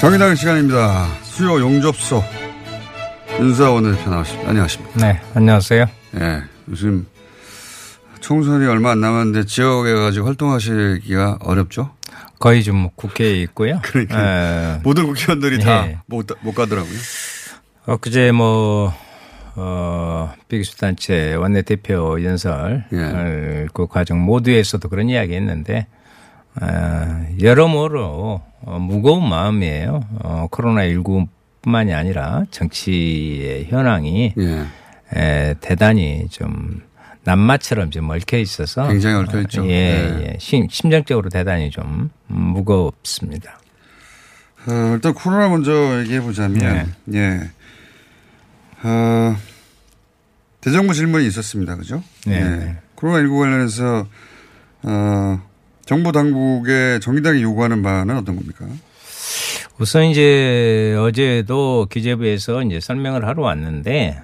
정의당 시간입니다. 수요 용접소 윤사원을 편하십니다. 안녕하십니까. 네, 안녕하세요. 예, 요즘 총선이 얼마 안 남았는데 지역에 가지고 활동하시기가 어렵죠? 거의 좀 뭐 국회에 있고요. 그러니까 에, 모든 국회의원들이 예. 다못 못 가더라고요. 엊그제 뭐, 어, 비기수단체 원내대표 연설, 예. 어, 그 과정 모두에서도 그런 이야기 했는데, 어, 여러모로 어, 무거운 마음이에요. 어, 코로나19 뿐만이 아니라 정치의 현황이 예, 에, 대단히 좀 남마처럼 좀 얽혀 있어서 굉장히 얽혀 있죠. 예, 예. 예. 심, 심정적으로 대단히 좀 무겁습니다. 어, 일단 코로나 먼저 얘기해 보자면 네. 예, 어, 대정부 질문이 있었습니다, 그죠? 네. 예, 코로나 19 관련해서 어, 정부 당국에 정의당이 요구하는 바는 어떤 겁니까? 우선 이제 어제도 기재부에서 이제 설명을 하러 왔는데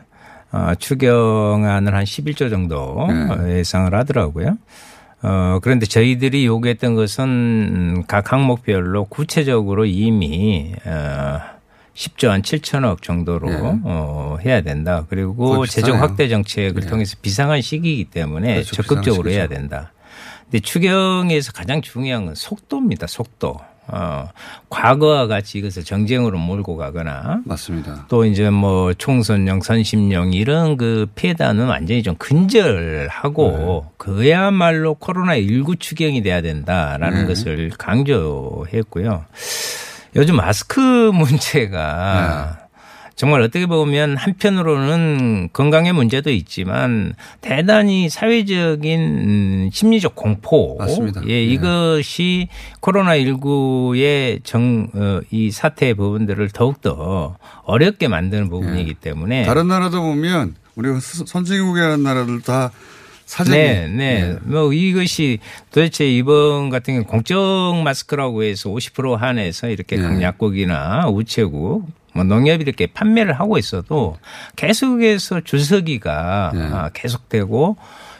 어, 추경안을 한 11조 정도 네. 예상을 하더라고요. 어, 그런데 저희들이 요구했던 것은 각 항목별로 구체적으로 이미 어, 10조 한 7천억 정도로 네. 어, 해야 된다. 그리고. 재정 확대 정책을 네. 통해서 비상한 시기이기 때문에 그렇죠. 적극적으로 해야. 된다. 근데 추경에서 가장 중요한 건 속도입니다. 속도. 어, 과거와 같이 이것을 정쟁으로 몰고 가거나 맞습니다. 또 이제 뭐 총선용, 선심용 이런 그 피해단은 완전히 좀 근절하고 그야말로 코로나 19 추경이 돼야 된다라는 네. 것을 강조했고요. 요즘 마스크 문제가 정말 어떻게 보면 한편으로는 건강의 문제도 있지만 대단히 사회적인 음, 심리적 공포. 맞습니다. 예, 예. 이것이 코로나19의 정, 어, 이 사태의 부분들을 더욱더 어렵게 만드는 부분이기 때문에. 예. 다른 나라도 보면 우리가 스- 선진국이라는 나라들 다 사정이 네, 네. 예. 뭐 이것이 도대체 이번 같은 경우 공적 마스크라고 해서 50% 한해서 이렇게 네. 각 약국이나 우체국 뭐 농협이 이렇게 판매를 하고 있어도 계속해서 줄서기가 네. 아, 계속되고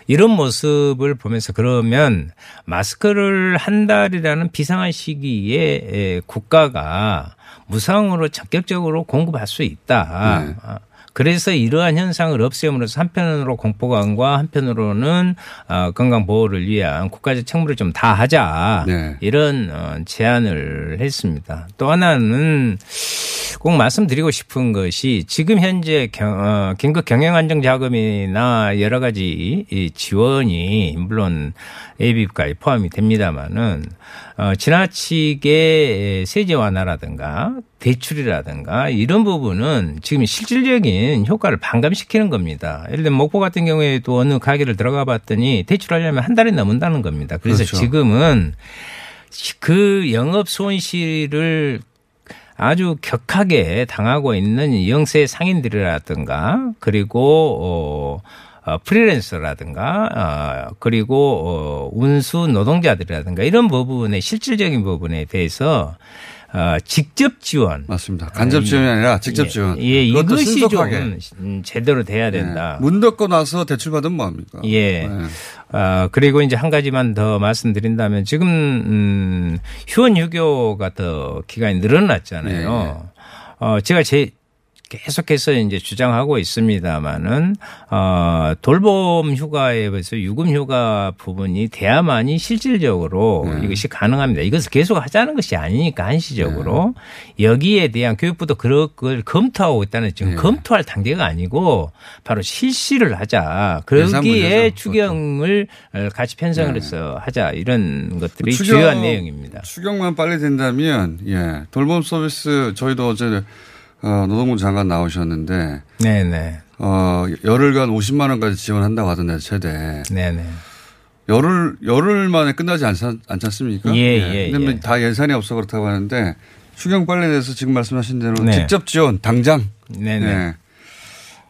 이런 모습을 보면서 그러면 마스크를 한 달이라는 비상한 시기에 에, 국가가 무상으로 전격적으로 공급할 수 있다. 네. 아, 그래서 이러한 현상을 없애므로써 한편으로 공포감과 한편으로는 어, 건강 보호를 위한 국가적 책무를 좀 다하자 네. 이런 어, 제안을 했습니다. 또 하나는 꼭 말씀드리고 싶은 것이 지금 현재 경, 어, 긴급 경영 안정 자금이나 여러 가지 이 지원이 물론 AB까지 포함이 됩니다만은 어, 지나치게 세제 완화라든가 대출이라든가 이런 부분은 지금 실질적인 효과를 반감시키는 겁니다. 예를 들면 목포 같은 경우에도 어느 가게를 들어가 봤더니 대출하려면 한 달이 넘는다는 겁니다. 그래서 그렇죠. 지금은 그 영업 손실을 아주 격하게 당하고 있는 영세 상인들이라든가 그리고 어, 어, 프리랜서라든가 어, 그리고 어, 운수 노동자들이라든가 이런 부분의 실질적인 부분에 대해서 어, 직접 지원 맞습니다. 간접 지원이 아니라 직접 지원. 예, 이것이 신속하게. 좀 음, 제대로 돼야 네. 된다. 문 닫고 나서 대출 받으면 뭐합니까? 예. 네. 아, 그리고 이제 한 가지만 더 말씀드린다면 지금, 음, 네, 휴원 휴교가 더 기간이 늘어났잖아요. 어, 제가 제, 계속해서 이제 주장하고 있습니다만은 어 돌봄 휴가에 비해서 유급 휴가 부분이 돼야만이 실질적으로 네. 이것이 가능합니다. 이것을 계속 하자는 것이 아니니까 한시적으로 네. 여기에 대한 교육부도 그걸 검토하고 있다는 지금 네. 검토할 단계가 아니고 바로 실시를 하자. 문제죠, 추경을 어, 같이 편성을 네. 해서 하자 이런 것들이 추경- 주요한 내용입니다. 추경만 빨리 된다면 예 돌봄 서비스 저희도 어제 어, 노동부 장관 나오셨는데 네네. 어 열흘간 50만 원까지 지원한다고 하던데 최대 네네. 열흘 열흘 만에 끝나지 않지, 않지 않습니까? 예, 예, 근데 예. 다 예산이 없어 그렇다고 하는데 추경 빨리 돼서 지금 말씀하신 대로 네. 직접 지원 당장 네네. 네.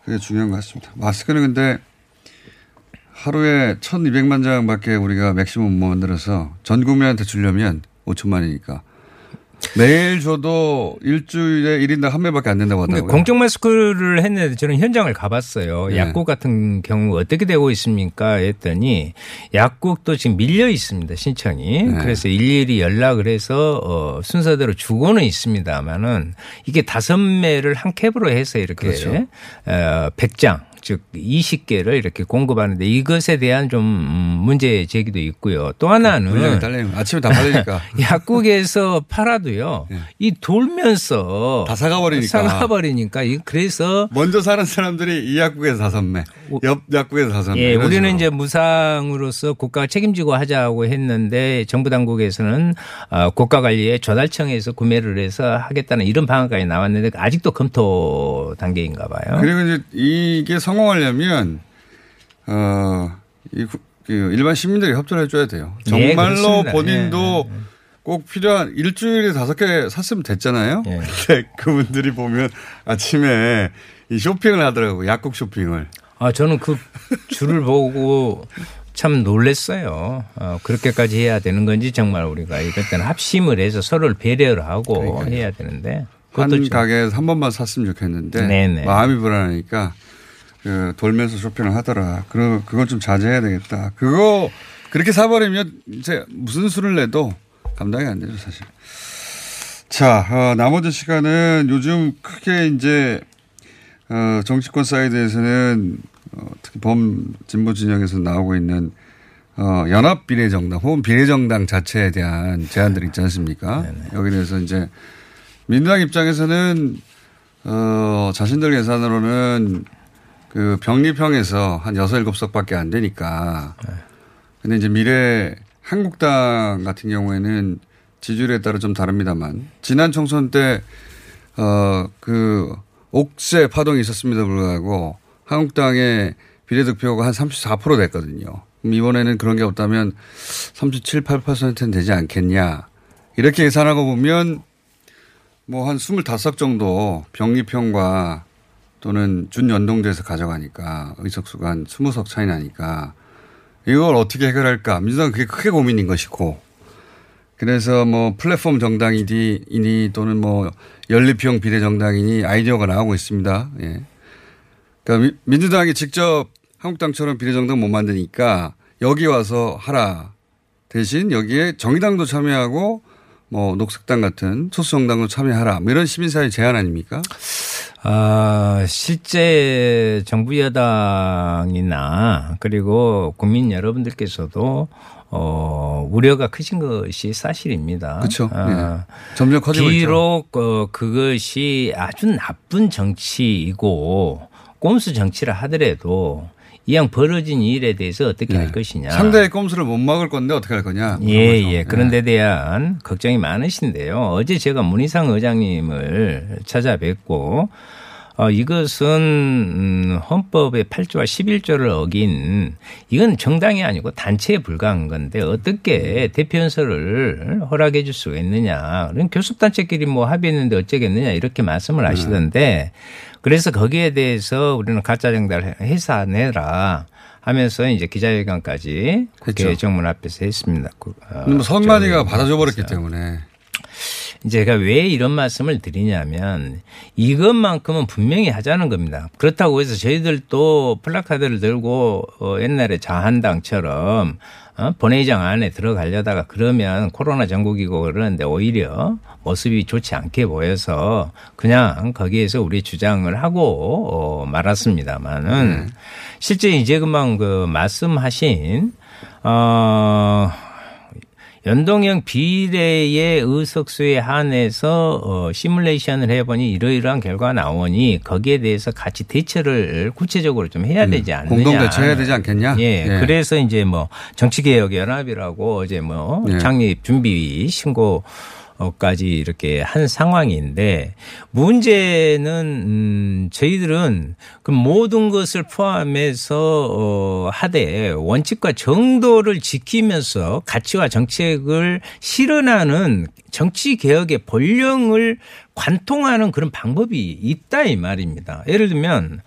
그게 중요한 것 같습니다. 마스크는 근데 하루에 1200만 장밖에 우리가 맥시멈 못 만들어서 전 국민한테 주려면 5천만이니까 매일 줘도 일주일에 1인당 한 매밖에 안 된다고 하더라고요. 공적 마스크를 했는데 저는 현장을 가봤어요. 네. 약국 같은 경우 어떻게 되고 있습니까? 했더니 약국도 지금 밀려 있습니다. 신청이. 네. 그래서 일일이 연락을 해서 어, 순서대로 주고는 있습니다만은 이게 다섯 매를 한 캡으로 해서 이렇게 그렇죠. 어, 100장 즉 20개를 이렇게 공급하는데 이것에 대한 좀 음, 문제 제기도 있고요. 또 하나는. 아침에 다 팔리니까 약국에서 팔아도요. 예. 이 돌면서 다 사가버리니까. 사가버리니까 이 그래서 먼저 사는 사람들이 이 약국에서 다섯 매, 옆 약국에서 다섯 매. 예, 우리는 식으로. 이제 무상으로서 국가가 책임지고 하자고 했는데 정부 당국에서는 어, 국가 관리에 조달청에서 구매를 해서 하겠다는 이런 방안까지 나왔는데 아직도 검토 단계인가 봐요. 그리고 이제 이게 성 공하려면 어이 그 일반 시민들이 협조를 해줘야 돼요. 예, 정말로 그렇습니다. 본인도 꼭 필요한 일주일에 다섯 개 샀으면 됐잖아요. 예. 근데 그분들이 보면 아침에 이 쇼핑을 하더라고 요 약국 쇼핑을. 아, 저는 그 줄을 보고 참 놀랬어요. 어, 그렇게까지 해야 되는 건지 정말 우리가 이럴 때는 합심을 해서 서로를 배려를 하고 그러니까요. 해야 되는데 한 가게에서 한 번만 샀으면 좋겠는데 네네. 마음이 불안하니까 그 돌면서 쇼핑을 하더라. 그러 그건 좀 자제해야 되겠다. 그거 그렇게 사버리면 이제 무슨 수를 내도 감당이 안 되죠 사실. 자 어, 나머지 시간은 요즘 크게 이제 어, 정치권 사이드에서는 어, 특히 범 진보 진영에서 나오고 있는 어, 연합 비례정당 혹은 비례정당 자체에 대한 제안들이 있지 않습니까? 여기에 대해서 이제 민주당 입장에서는 어, 자신들 예산으로는 그 병립형에서 한 여섯 일곱 석밖에 안 되니까. 근데 이제 미래 한국당 같은 경우에는 지지율에 따라 좀 다릅니다만 지난 총선 때 어, 그 옥새 파동이 있었습니다 불구하고 한국당의 비례득표가 한 34% 됐거든요. 이번에는 그런 게 없다면 37, 8%는 되지 않겠냐. 이렇게 계산하고 보면 뭐 한 25석 정도 병립형과 또는 준연동돼서 가져가니까 의석수가 한 20석 차이 나니까 이걸 어떻게 해결할까. 민주당은 그게 크게 고민인 것이고 그래서 뭐 플랫폼 정당이니 이니 또는 뭐 연립형 비례정당이니 아이디어가 나오고 있습니다. 예. 그러니까 미- 민주당이 직접 한국당처럼 비례정당 못 만드니까 여기 와서 하라. 대신 여기에 정의당도 참여하고 뭐 녹색당 같은 소수정당도 참여하라. 뭐 이런 시민사회 제안 아닙니까? 아, 실제 정부 여당이나 그리고 국민 여러분들께서도 어, 우려가 크신 것이 사실입니다. 그렇죠. 아, 예. 점점 커지고 있죠. 비록 어, 그것이 아주 나쁜 정치이고 꼼수 정치라 하더라도 이왕 벌어진 일에 대해서 어떻게 할 네. 것이냐. 상대의 꼼수를 못 막을 건데 어떻게 할 거냐. 뭐 예. 예. 그런 데 대한 걱정이 많으신데요. 어제 제가 문희상 의장님을 찾아뵙고 어, 이것은 음, 헌법의 8조와 11조를 어긴 이건 정당이 아니고 단체에 불과한 건데 어떻게 대표 연설을 허락해 줄 수가 있느냐. 그럼 교섭단체끼리 뭐 합의했는데 어쩌겠느냐 이렇게 말씀을 하시던데 그래서 거기에 대해서 우리는 가짜 정당을 해산해라 하면서 이제 기자회견까지 국회 했죠. 정문 앞에서 했습니다. 그, 어, 뭐 선관위가 받아줘 버렸기. 때문에. 제가 왜 이런 말씀을 드리냐면 이것만큼은 분명히 하자는 겁니다. 그렇다고 해서 저희들도 플라카드를 들고 어, 옛날에 자한당처럼 어? 본회의장 안에 들어가려다가 그러면 코로나 전국이고 그러는데 오히려 모습이 좋지 않게 보여서 그냥 거기에서 우리 주장을 하고 어, 말았습니다만은 실제 이제 그만 그 말씀하신 어 연동형 비례의 의석수에 한해서 어, 시뮬레이션을 해보니 이러이러한 결과가 나오니 거기에 대해서 같이 대처를 구체적으로 좀 해야 되지 않느냐. 공동 대처해야 되지 않겠냐? 예. 예. 그래서 이제 뭐 정치개혁 연합이라고 어제 뭐 예. 창립 준비 신고 까지 이렇게 한 상황인데 문제는 음 저희들은 그 모든 것을 포함해서 어 하되 원칙과 정도를 지키면서 가치와 정책을 실현하는 정치 개혁의 본령을 관통하는 그런 방법이 있다 이 말입니다. 예를 들면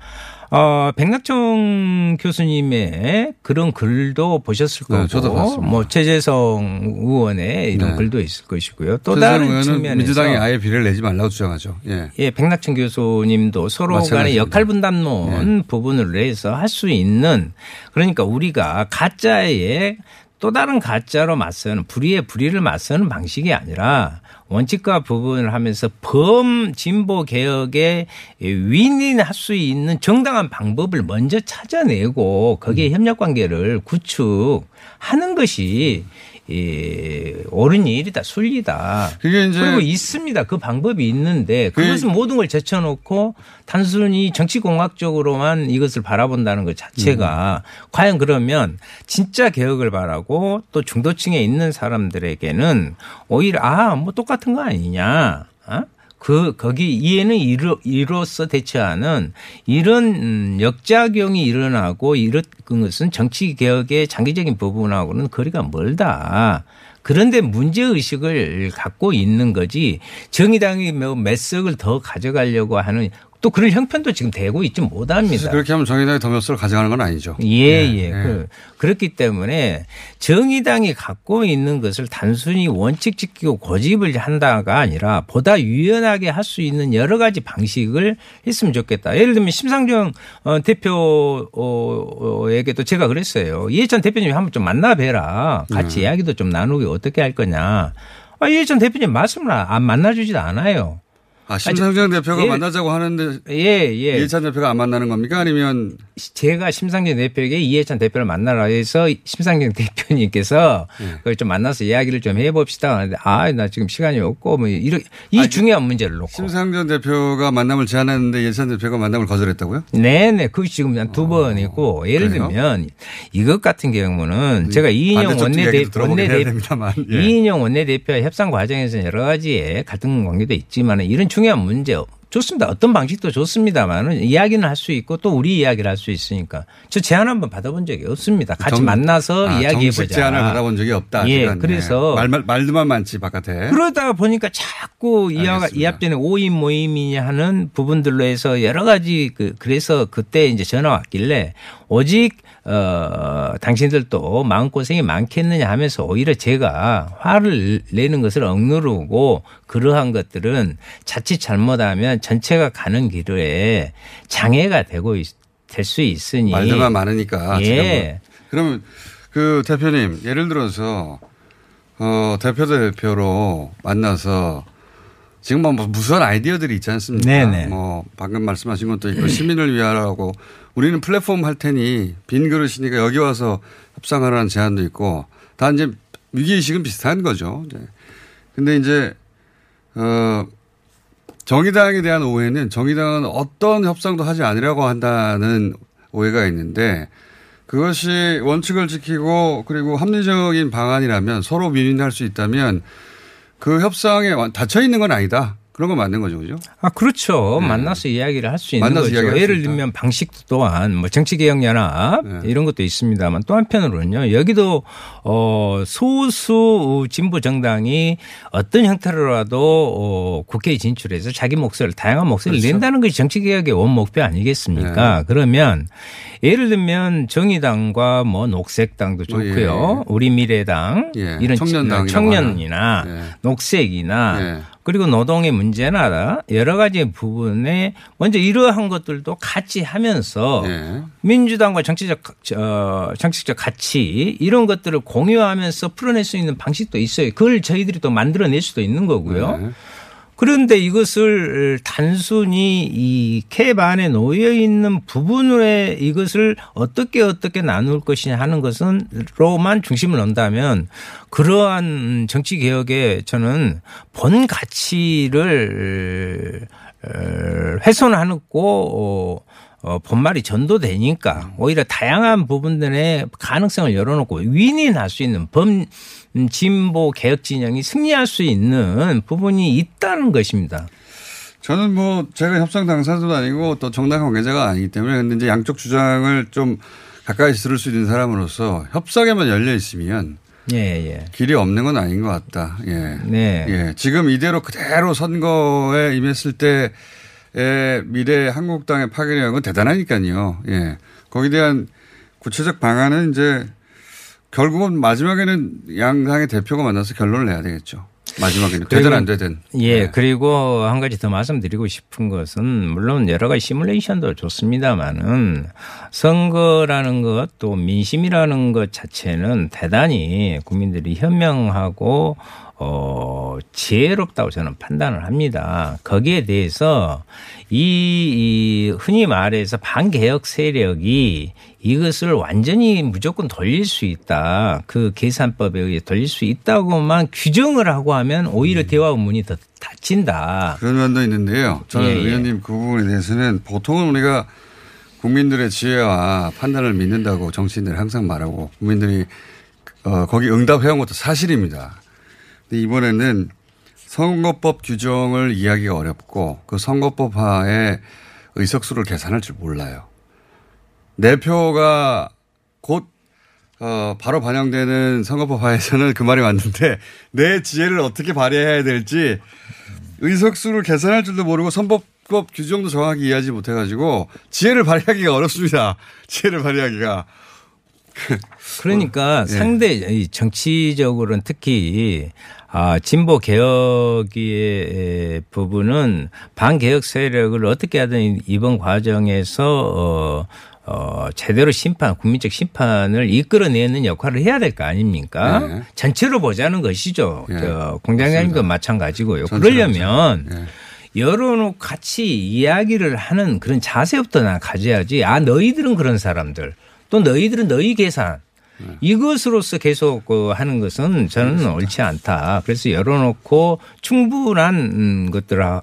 어, 백낙정 교수님의 그런 글도 보셨을 거고, 네, 저도 봤습니다. 뭐 최재성 의원의 이런 네. 글도 있을 것이고요. 또 다른 측면에서 민주당이 아예 비례를 내지 말라고 주장하죠. 예. 예, 백낙천 교수님도 서로 간의 마찬가지입니다. 역할 분담론 부분을 내서 할 수 있는 그러니까 우리가 가짜에 또 다른 가짜로 맞서는 불의의 불의를 맞서는 방식이 아니라 원칙과 부분을 하면서 범 진보 개혁에 윈윈할 수 있는 정당한 방법을 먼저 찾아내고 거기에 협력 관계를 구축하는 것이 이 옳은 일이다 순리다. 그게 이제 그리고 있습니다. 그 방법이 있는데 그게- 그것은 모든 걸 제쳐놓고 단순히 정치공학적으로만 이것을 바라본다는 것 자체가 음. 과연 그러면 진짜 개혁을 바라고 또 중도층에 있는 사람들에게는 오히려 아 뭐 똑같은 거 아니냐. 어? 그 거기 이에는 이로, 이로써 대처하는 이런 음, 역작용이 일어나고 이런 것은 정치 개혁의 장기적인 부분하고는 거리가 멀다. 그런데 문제 의식을 갖고 있는 거지 정의당이 뭐몇 석을 더 가져가려고 하는 또 그런 형편도 지금 되고 있지 못합니다. 그렇게 하면 정의당이 더몇 석을 가져가는 건 아니죠. 예, 예, 예. 예. 그, 그렇기 때문에 정의당이 갖고 있는 것을 단순히 원칙 지키고 고집을 한다가 아니라 보다 유연하게 할 수 있는 여러 가지 방식을 했으면 좋겠다. 예를 들면 심상정 어, 대표에게도 제가 그랬어요. 이해찬 대표님 한번 좀 만나 뵈라. 같이 이야기도 좀 나누고 어떻게 할 거냐. 아, 이해찬 대표님 말씀을 안 만나주지도 않아요. 아, 심상정 대표가 예. 만나자고 하는데 예, 예. 이해찬 대표가 안 만나는 겁니까? 아니면 제가 심상정 대표에게 이해찬 대표를 만나라 해서 심상정 대표님께서 네. 그걸 좀 만나서 이야기를 좀 해봅시다 하는데 아, 나 지금 시간이 없고 뭐 이런 이 중요한 문제를 놓고. 심상정 대표가 만남을 제안했는데 이해찬 대표가 만남을 거절했다고요? 네 네. 그게 지금 한두 번이고 예를 어, 그래요? 들면 이것 같은 경우는 제가 이인영 원내대, 원내대. 예. 이인영 원내대표와 협상 과정에서 여러 가지의 갈등 관계도 있지만 이런 중요한 문제 좋습니다. 어떤 방식도 좋습니다만은 이야기는 할 수 있고 또 우리 이야기를 할 수 있으니까 저 제안 한번 받아본 적이 없습니다. 같이 정- 만나서 아, 이야기해 보자. 제안을 받아본 적이 없다. 예, 아직은. 그래서 말, 말, 말도만 많지 바깥에. 그러다 보니까 자꾸 이, 아- 알겠습니다. 이 앞전에 5인 모임이냐 하는 부분들로 해서 여러 가지 그 그래서 그때 이제 전화 왔길래 오직 어 당신들도 마음 고생이 많겠느냐 하면서 오히려 제가 화를 내는 것을 억누르고 그러한 것들은 자칫 잘못하면 전체가 가는 길에 장애가 되고 될 수 있으니 말들만 많으니까. 예. 지금은. 그러면 그 대표님 예를 들어서 어 대표 대표로 만나서 지금 뭐 무수한 아이디어들이 있지 않습니까? 네네. 뭐 방금 말씀하신 것도 있고 시민을 위하라고 우리는 플랫폼 할 테니 빈 그릇이니까 여기 와서 협상하라는 제안도 있고 다 이제 위기의식은 비슷한 거죠. 이제. 근데 이제 어 정의당에 대한 오해는 정의당은 어떤 협상도 하지 않으려고 한다는 오해가 있는데 그것이 원칙을 지키고 그리고 합리적인 방안이라면 서로 윈윈할 수 있다면 그 협상에 닫혀 있는 건 아니다. 그런 건 맞는 거죠, 그죠? 아, 그렇죠. 만나서 이야기를 할 수 있는 네. 만나서 거죠. 예를. 들면 방식도 또한 뭐 정치개혁연합 네. 이런 것도 있습니다만 또 한편으로는요. 여기도 어 소수 진보 정당이 어떤 형태로라도 어 국회에 진출해서 자기 목소리를 다양한 목소리를 그렇죠. 낸다는 것이 정치개혁의 원 목표 아니겠습니까? 네. 그러면 예를 들면 정의당과 뭐 녹색당도 뭐, 예, 좋고요. 우리 미래당 예. 이런 청년당이라고 청년이나. 예. 녹색이나 예. 그리고 노동의 문제나 여러 가지 부분에 먼저 이러한 것들도 같이 하면서 예. 민주당과 정치적 어, 정치적 가치 이런 것들을 공유하면서 풀어낼 수 있는 방식도 있어요. 그걸 저희들이 또 만들어낼 수도 있는 거고요. 네. 그런데 이것을 단순히 이캡 안에 놓여 있는 부분에 이것을 어떻게 어떻게 나눌 것이냐 하는 것은로만 중심을 놓는다면 그러한 정치 개혁에 저는 본 가치를 어, 훼손하고 어, 본말이 전도되니까 오히려 다양한 부분들의 가능성을 열어놓고 윈윈할 수 있는 범 진보 개혁 진영이 승리할 수 있는 부분이 있다는 것입니다. 저는 뭐 제가 협상 당사자도 아니고 또 정당 관계자가 아니기 때문에 근데 이제 양쪽 주장을 좀 가까이 들을 수 있는 사람으로서 협상에만 열려 있으면 예, 예. 길이 없는 건 아닌 것 같다. 예. 네. 예. 지금 이대로 그대로 선거에 임했을 때 의 미래 한국당의 파괴력은 대단하니까요. 예. 거기에 대한 구체적 방안은 이제 결국은 마지막에는 양당의 대표가 만나서 결론을 내야 되겠죠. 마지막에는 되든 안 되든. 예, 네. 그리고 한 가지 더 말씀드리고 싶은 것은 물론 여러 가지 시뮬레이션도 좋습니다만은 선거라는 것 또 민심이라는 것 자체는 대단히 국민들이 현명하고 어, 지혜롭다고 저는 판단을 합니다. 거기에 대해서 이, 이 흔히 말해서 반개혁 세력이 이것을 완전히 무조건 돌릴 수 있다. 그 계산법에 의해 돌릴 수 있다고만 규정을 하고 하면 오히려 음. 대화 문이 더 닫힌다. 그런 면도 있는데요. 저는 예, 예. 의원님 그 부분에 대해서는 보통은 우리가 국민들의 지혜와 판단을 믿는다고 정치인들이 항상 말하고 국민들이 어, 거기 응답해온 것도 사실입니다. 근데 이번에는 선거법 규정을 이해하기가 어렵고 그 선거법 하에 의석수를 계산할 줄 몰라요. 내 표가 곧 어, 바로 반영되는 선거법 하에서는 그 말이 맞는데 내 지혜를 어떻게 발휘해야 될지 의석수를 계산할 줄도 모르고 선거법 규정도 정확히 이해하지 못해가지고 지혜를 발휘하기가 어렵습니다. 지혜를 발휘하기가. 그러니까 예. 상대 이 정치적으로는 특히 아, 진보 개혁의 부분은 반개혁 세력을 어떻게 하든 이번 과정에서 어, 어, 제대로 심판, 국민적 심판을 이끌어내는 역할을 해야 될 거 아닙니까? 네. 전체로 보자는 것이죠. 예. 저 공장장님도 마찬가지고요. 그러려면 보자. 예. 열어놓고 같이 이야기를 하는 그런 자세부터 나 가져야지. 아, 너희들은 그런 사람들. 또 너희들은 너희 계산. 이것으로서 계속 그 하는 것은 저는 옳지 않다. 그래서 열어놓고 충분한 음, 것들을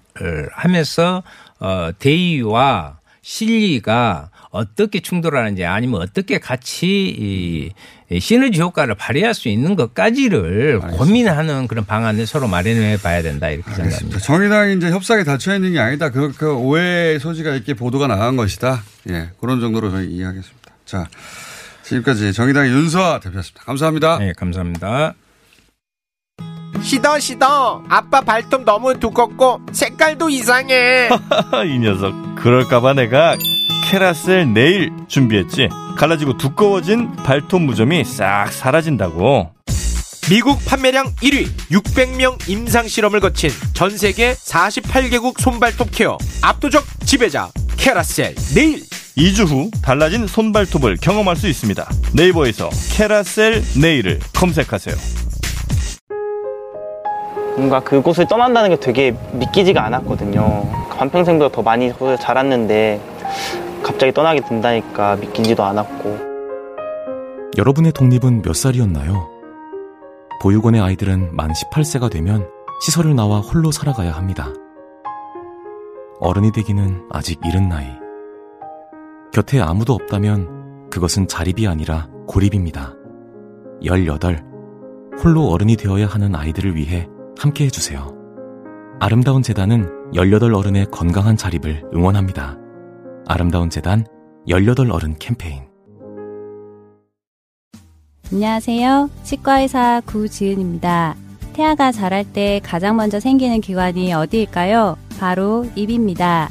하면서 어, 대의와 실리가 어떻게 충돌하는지 아니면 어떻게 같이 이이 시너지 효과를 발휘할 수 있는 것까지를 고민하는 그런 방안을 서로 마련해 봐야 된다 이렇게 생각합니다. 알겠습니다. 정의당이 이제 협상에 닫혀 있는 게 아니다. 그, 그 오해의 소지가 있게 보도가 나간 것이다. 예. 그런 정도로 저희 이해하겠습니다. 자. 지금까지 정의당의 윤서아 대표였습니다. 감사합니다. 네, 감사합니다. 시더 시더 아빠 발톱 너무 두껍고 색깔도 이상해 이 녀석 그럴까봐 내가 캐라셀 네일 준비했지 갈라지고 두꺼워진 발톱 무좀이 싹 사라진다고 미국 판매량 1위 600명 임상 실험을 거친 전 세계 48개국 손발톱 케어 압도적 지배자 캐라셀 네일 2주 후 달라진 손발톱을 경험할 수 있습니다 네이버에서 캐라셀 네일을 검색하세요 뭔가 그곳을 떠난다는 게 되게 믿기지가 않았거든요. 반평생보다 더 많이 자랐는데 갑자기 떠나게 된다니까 믿기지도 않았고. 여러분의 독립은 몇 살이었나요? 보육원의 아이들은 만 18세가 되면 시설을 나와 홀로 살아가야 합니다. 어른이 되기는 아직 이른 나이. 곁에 아무도 없다면 그것은 자립이 아니라 고립입니다. 18. 홀로 어른이 되어야 하는 아이들을 위해 함께 해주세요. 아름다운 재단은 18 어른의 건강한 자립을 응원합니다. 아름다운 재단 18 어른 캠페인. 안녕하세요. 치과의사 구지은입니다. 태아가 자랄 때 가장 먼저 생기는 기관이 어디일까요? 바로 입입니다.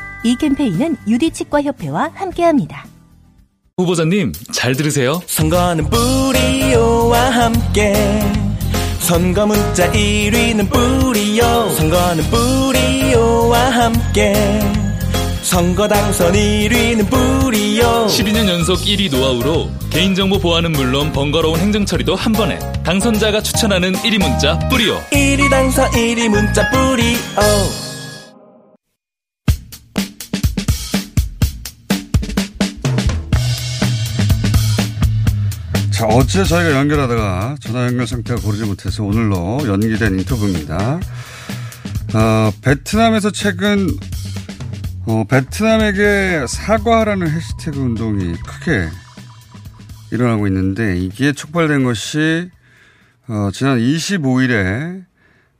이 캠페인은 유디치과협회와 함께합니다. 후보자님, 잘 들으세요. 선거는 뿌리오와 함께 선거 문자 1위는 뿌리오. 선거는 뿌리오와 함께 선거 당선 1위는 뿌리오. 12년 연속 1위 노하우로 개인정보 보안은 물론 번거로운 행정 처리도 한 번에. 당선자가 추천하는 1위 문자 뿌리오. 1위 당선 1위 문자 뿌리오 자, 어제 저희가 연결하다가 전화 연결 상태가 고르지 못해서 오늘로 연기된 인터뷰입니다. 어, 베트남에서 최근 어, 베트남에게 사과하라는 해시태그 운동이 크게 일어나고 있는데 이게 촉발된 것이 어, 지난 25일에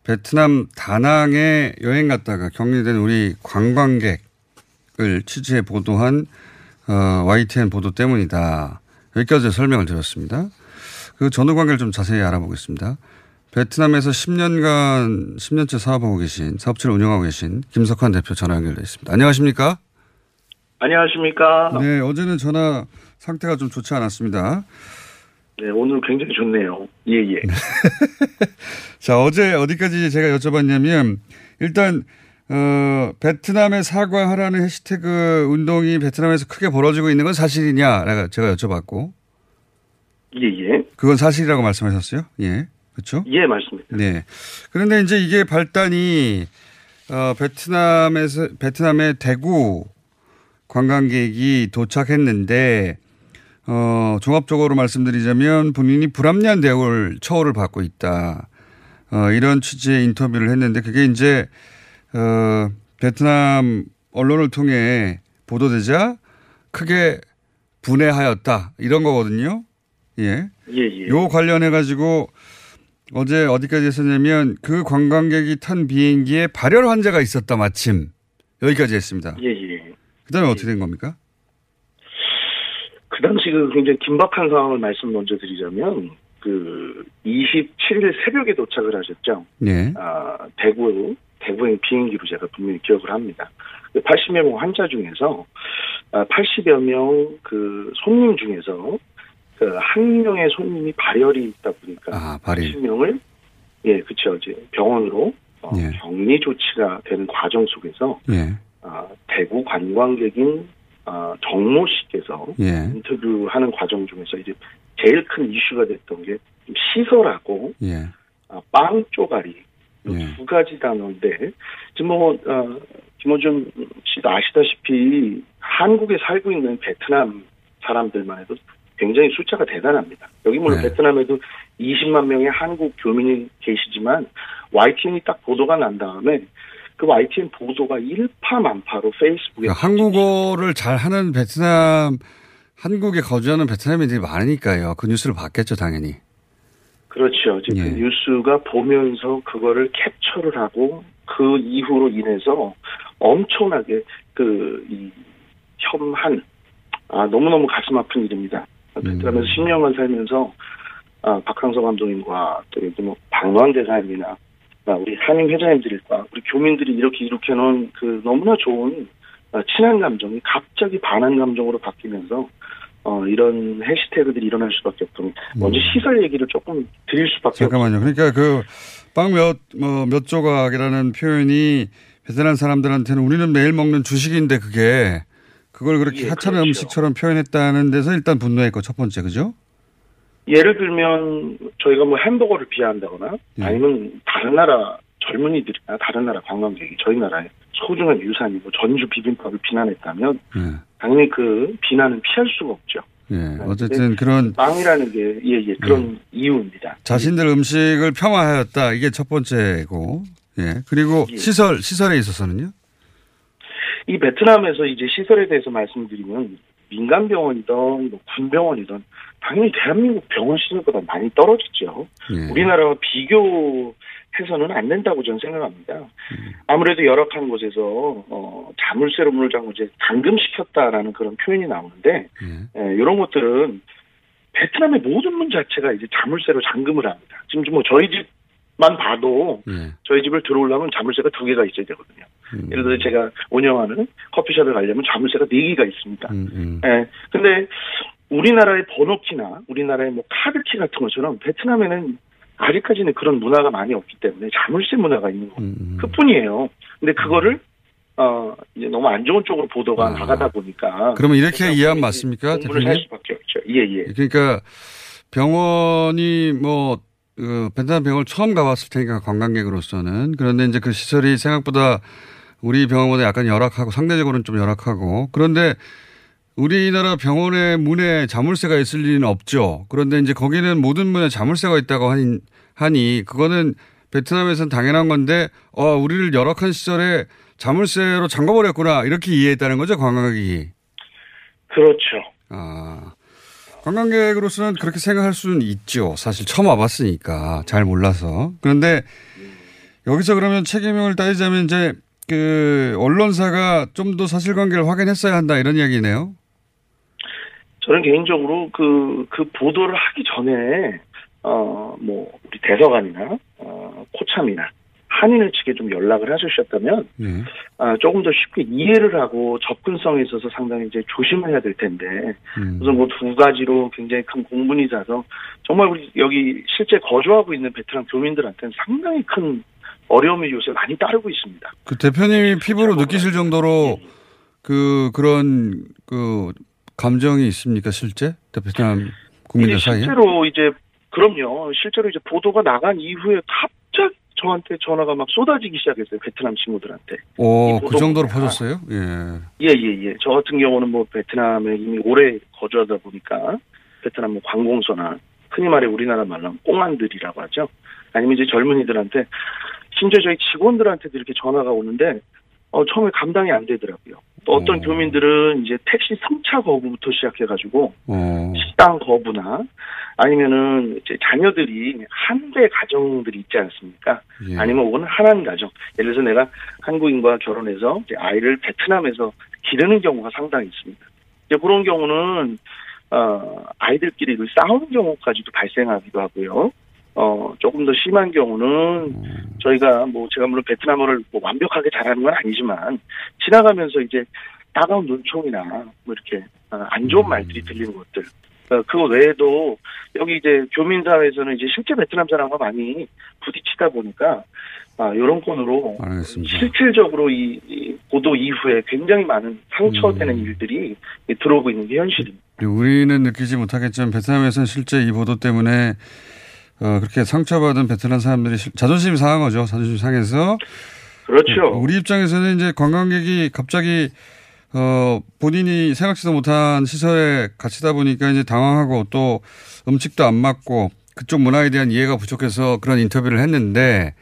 베트남 다낭에 여행 갔다가 격리된 우리 관광객을 취재해 보도한 어, YTN 보도 때문이다. 여기까지 설명을 드렸습니다. 그 전후 관계를 좀 자세히 알아보겠습니다. 베트남에서 10년간, 10년째 사업하고 계신, 사업체를 운영하고 계신 김석환 대표 전화 연결되어 있습니다. 안녕하십니까? 안녕하십니까? 네, 어제는 전화 상태가 좀 좋지 않았습니다. 네, 오늘 굉장히 좋네요. 예, 예. 자, 어제 어디까지 제가 여쭤봤냐면, 일단, 어, 베트남에 사과하라는 해시태그 운동이 베트남에서 크게 벌어지고 있는 건 사실이냐? 내가 제가 여쭤봤고. 예, 예. 그건 사실이라고 말씀하셨어요? 예. 그렇죠? 예, 맞습니다. 네. 그런데 이제 이게 발단이 어, 베트남에서 베트남의 대구 관광객이 도착했는데 어, 종합적으로 말씀드리자면 본인이 불합리한 대우를 처우를 받고 있다. 어, 이런 취지의 인터뷰를 했는데 그게 이제 어, 베트남 언론을 통해 보도되자 크게 분해하였다. 이런 거거든요. 예. 예, 예. 요 관련해 가지고 어제 어디까지 했었냐면 그 관광객이 탄 비행기에 발열 환자가 있었다 마침 여기까지 했습니다. 예, 예. 그다음에 어떻게 된 겁니까? 그 당시 그 굉장히 긴박한 상황을 말씀 먼저 드리자면 그 27일 새벽에 도착을 하셨죠. 네. 아, 대구 대구행 비행기로 제가 분명히 기억을 합니다. 80여 명 환자 중에서 80여 명 그 손님 중에서 그 한 명의 손님이 발열이 있다 보니까 아, 발열. 10명을 예, 그쵸 이제 병원으로 어, 예. 격리 조치가 되는 과정 속에서 예. 아, 대구 관광객인 아, 정모 씨께서 예. 인터뷰하는 과정 중에서 이제 제일 큰 이슈가 됐던 게 시설하고 예. 아, 빵 쪼가리 예. 두 가지 단어인데 지금 뭐 어, 김호준 씨도 아시다시피 한국에 살고 있는 베트남 사람들만 해도 굉장히 숫자가 대단합니다. 여기 물론 네. 베트남에도 20만 명의 한국 교민이 계시지만 YTN이 딱 보도가 난 다음에 그 YTN 보도가 일파만파로 페이스북에 그러니까 한국어를 잘 하는 베트남 한국에 거주하는 베트남인들이 많으니까요. 그 뉴스를 봤겠죠, 당연히. 그렇죠. 이제 예. 그 뉴스가 보면서 그거를 캡처를 하고 그 이후로 인해서 엄청나게 그 이 혐한 아 너무너무 가슴 아픈 일입니다. 베트남에서 10년간 살면서 아, 박항서 감독님과 또 뭐 박노한 대사님이나 아, 우리 한인 회장님들과 우리 교민들이 이렇게 이렇게 놓은 그 너무나 좋은 아, 친한 감정이 갑자기 반한 감정으로 바뀌면서 어, 이런 해시태그들이 일어날 수밖에 없던 먼저 시설 얘기를 조금 드릴 수밖에 잠깐만요. 그러니까 그 빵 몇, 뭐, 몇 조각이라는 표현이 베트남 사람들한테는 우리는 매일 먹는 주식인데 그게 그걸 그렇게 예, 하찮은 그렇죠. 음식처럼 표현했다는 데서 일단 분노했고 첫 번째, 그죠? 예를 들면 저희가 뭐 햄버거를 비하한다거나 예. 아니면 다른 나라 젊은이들이나 다른 나라 관광객이 저희 나라의 소중한 유산이고 전주 비빔밥을 비난했다면 예. 당연히 그 비난은 피할 수가 없죠. 예. 어쨌든 그런 빵이라는 게 예 예 그런 이유입니다. 자신들 음식을 폄하하였다. 이게 첫 번째고. 예. 그리고 예. 시설, 시설에 있어서는요? 이 베트남에서 이제 시설에 대해서 말씀드리면 민간 병원이든 뭐 군병원이든 당연히 대한민국 병원 시설보다 많이 떨어졌죠. 예. 우리나라와 비교 해서는 안 된다고 저는 생각합니다. 아무래도 열악한 곳에서 어, 자물쇠로 문을 잠그고 이제 잠금시켰다라는 그런 표현이 나오는데 예, 이런 것들은 베트남의 모든 문 자체가 이제 자물쇠로 잠금을 합니다. 지금 뭐 저희 집만 봐도 저희 집을 들어오려면 자물쇠가 두 개가 있어야 되거든요. 예를 들어 제가 운영하는 커피숍에 가려면 자물쇠가 네 개가 있습니다. 예. 근데 우리나라의 번호키나 우리나라의 뭐 카드키 같은 것처럼 베트남에는 아직까지는 그런 문화가 많이 없기 때문에 자물쇠 문화가 있는 거 그뿐이에요. 근데 그거를 어 이제 너무 안 좋은 쪽으로 보도가 나가다 보니까 그러면 이렇게 이해하면 맞습니까, 공부를 할? 수밖에 없죠. 예 예. 그러니까 병원이 뭐 그, 베트남 병원을 처음 가봤을 테니까 관광객으로서는 그런데 이제 그 시설이 생각보다 우리 병원보다 약간 열악하고 상대적으로는 좀 열악하고 그런데 우리나라 병원의 문에 자물쇠가 있을 리는 없죠. 그런데 이제 거기는 모든 문에 자물쇠가 있다고 하니, 하니 그거는 베트남에서는 당연한 건데 어 우리를 열악한 시절에 자물쇠로 잠궈버렸구나 이렇게 이해했다는 거죠 관광객이. 그렇죠. 아 관광객으로서는 그렇게 생각할 수는 있죠. 사실 처음 와봤으니까 잘 몰라서. 그런데 여기서 그러면 책임을 따지자면 이제 그 언론사가 좀 더 사실관계를 확인했어야 한다 이런 이야기네요. 저는 개인적으로 그, 그 보도를 하기 전에, 어, 뭐, 우리 대사관이나, 어, 코참이나, 한인을 측에 좀 연락을 해주셨다면, 예. 아, 조금 더 쉽게 이해를 하고 접근성에 있어서 상당히 이제 조심을 해야 될 텐데, 우선 뭐 두 가지로 굉장히 큰 공분이 사서, 정말 우리 여기 실제 거주하고 있는 베트남 교민들한테는 상당히 큰 어려움이 요새 많이 따르고 있습니다. 그 대표님이 피부로 느끼실 정도로 그 그런 그 감정이 있습니까 실제 베트남 국민들 사이에? 실제로 이제 그럼요. 실제로 이제 보도가 나간 이후에 갑자기 저한테 전화가 막 쏟아지기 시작했어요. 베트남 친구들한테. 오, 이그 정도로 퍼졌어요? 예. 예, 예, 예. 저 같은 경우는 뭐 베트남에 이미 오래 거주하다 보니까 베트남 뭐 관공서나 흔히 말해 우리나라 말로 하면 꽁안들이라고 하죠. 아니면 이제 젊은이들한테 심지어 저희 직원들한테도 이렇게 전화가 오는데 어, 처음에 감당이 안 되더라고요. 또 어떤 교민들은 이제 택시 승차 거부부터 시작해가지고 어. 식당 거부나 아니면은 이제 자녀들이 한 대 가정들이 있지 않습니까? 예. 아니면 혹은 한한 가정. 예를 들어서 내가 한국인과 결혼해서 이제 아이를 베트남에서 기르는 경우가 상당히 있습니다. 이제 그런 경우는 어 아이들끼리 그 싸우는 경우까지도 발생하기도 하고요. 어 조금 더 심한 경우는 저희가 뭐 제가 물론 베트남어를 뭐 완벽하게 잘하는 건 아니지만 지나가면서 이제 따가운 눈총이나 뭐 이렇게 어, 안 좋은 말들이 들리는 것들. 어, 그거 외에도 여기 이제 교민사회에서는 이제 실제 베트남 사람과 많이 부딪히다 보니까 아, 이런 건으로 실질적으로 이, 이 보도 이후에 굉장히 많은 상처되는 일들이 들어오고 있는 게 현실입니다. 우리는 느끼지 못하겠지만 베트남에서는 실제 이 보도 때문에 어, 그렇게 상처받은 베트남 사람들이 실- 자존심이 상한 거죠. 자존심 상해서. 그렇죠. 우리 입장에서는 이제 관광객이 갑자기 어, 본인이 생각지도 못한 시설에 갇히다 보니까 이제 당황하고 또 음식도 안 맞고 그쪽 문화에 대한 이해가 부족해서 그런 인터뷰를 했는데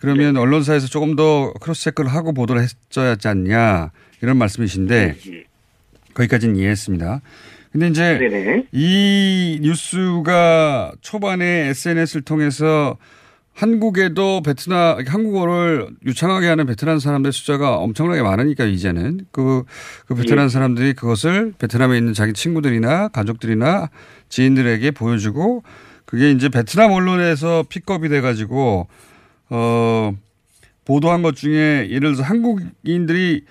그러면 네. 언론사에서 조금 더 크로스 체크를 하고 보도를 했어야 하지 않냐 이런 말씀이신데 네. 거기까지는 이해했습니다. 근데 이제 네네. 이 뉴스가 초반에 SNS를 통해서 한국에도 베트남 한국어를 유창하게 하는 베트남 사람들 숫자가 엄청나게 많으니까 이제는 그, 그 베트남 예. 사람들이 그것을 베트남에 있는 자기 친구들이나 가족들이나 지인들에게 보여주고 그게 이제 베트남 언론에서 픽업이 돼가지고 어 보도한 것 중에 예를 들어서 한국인들이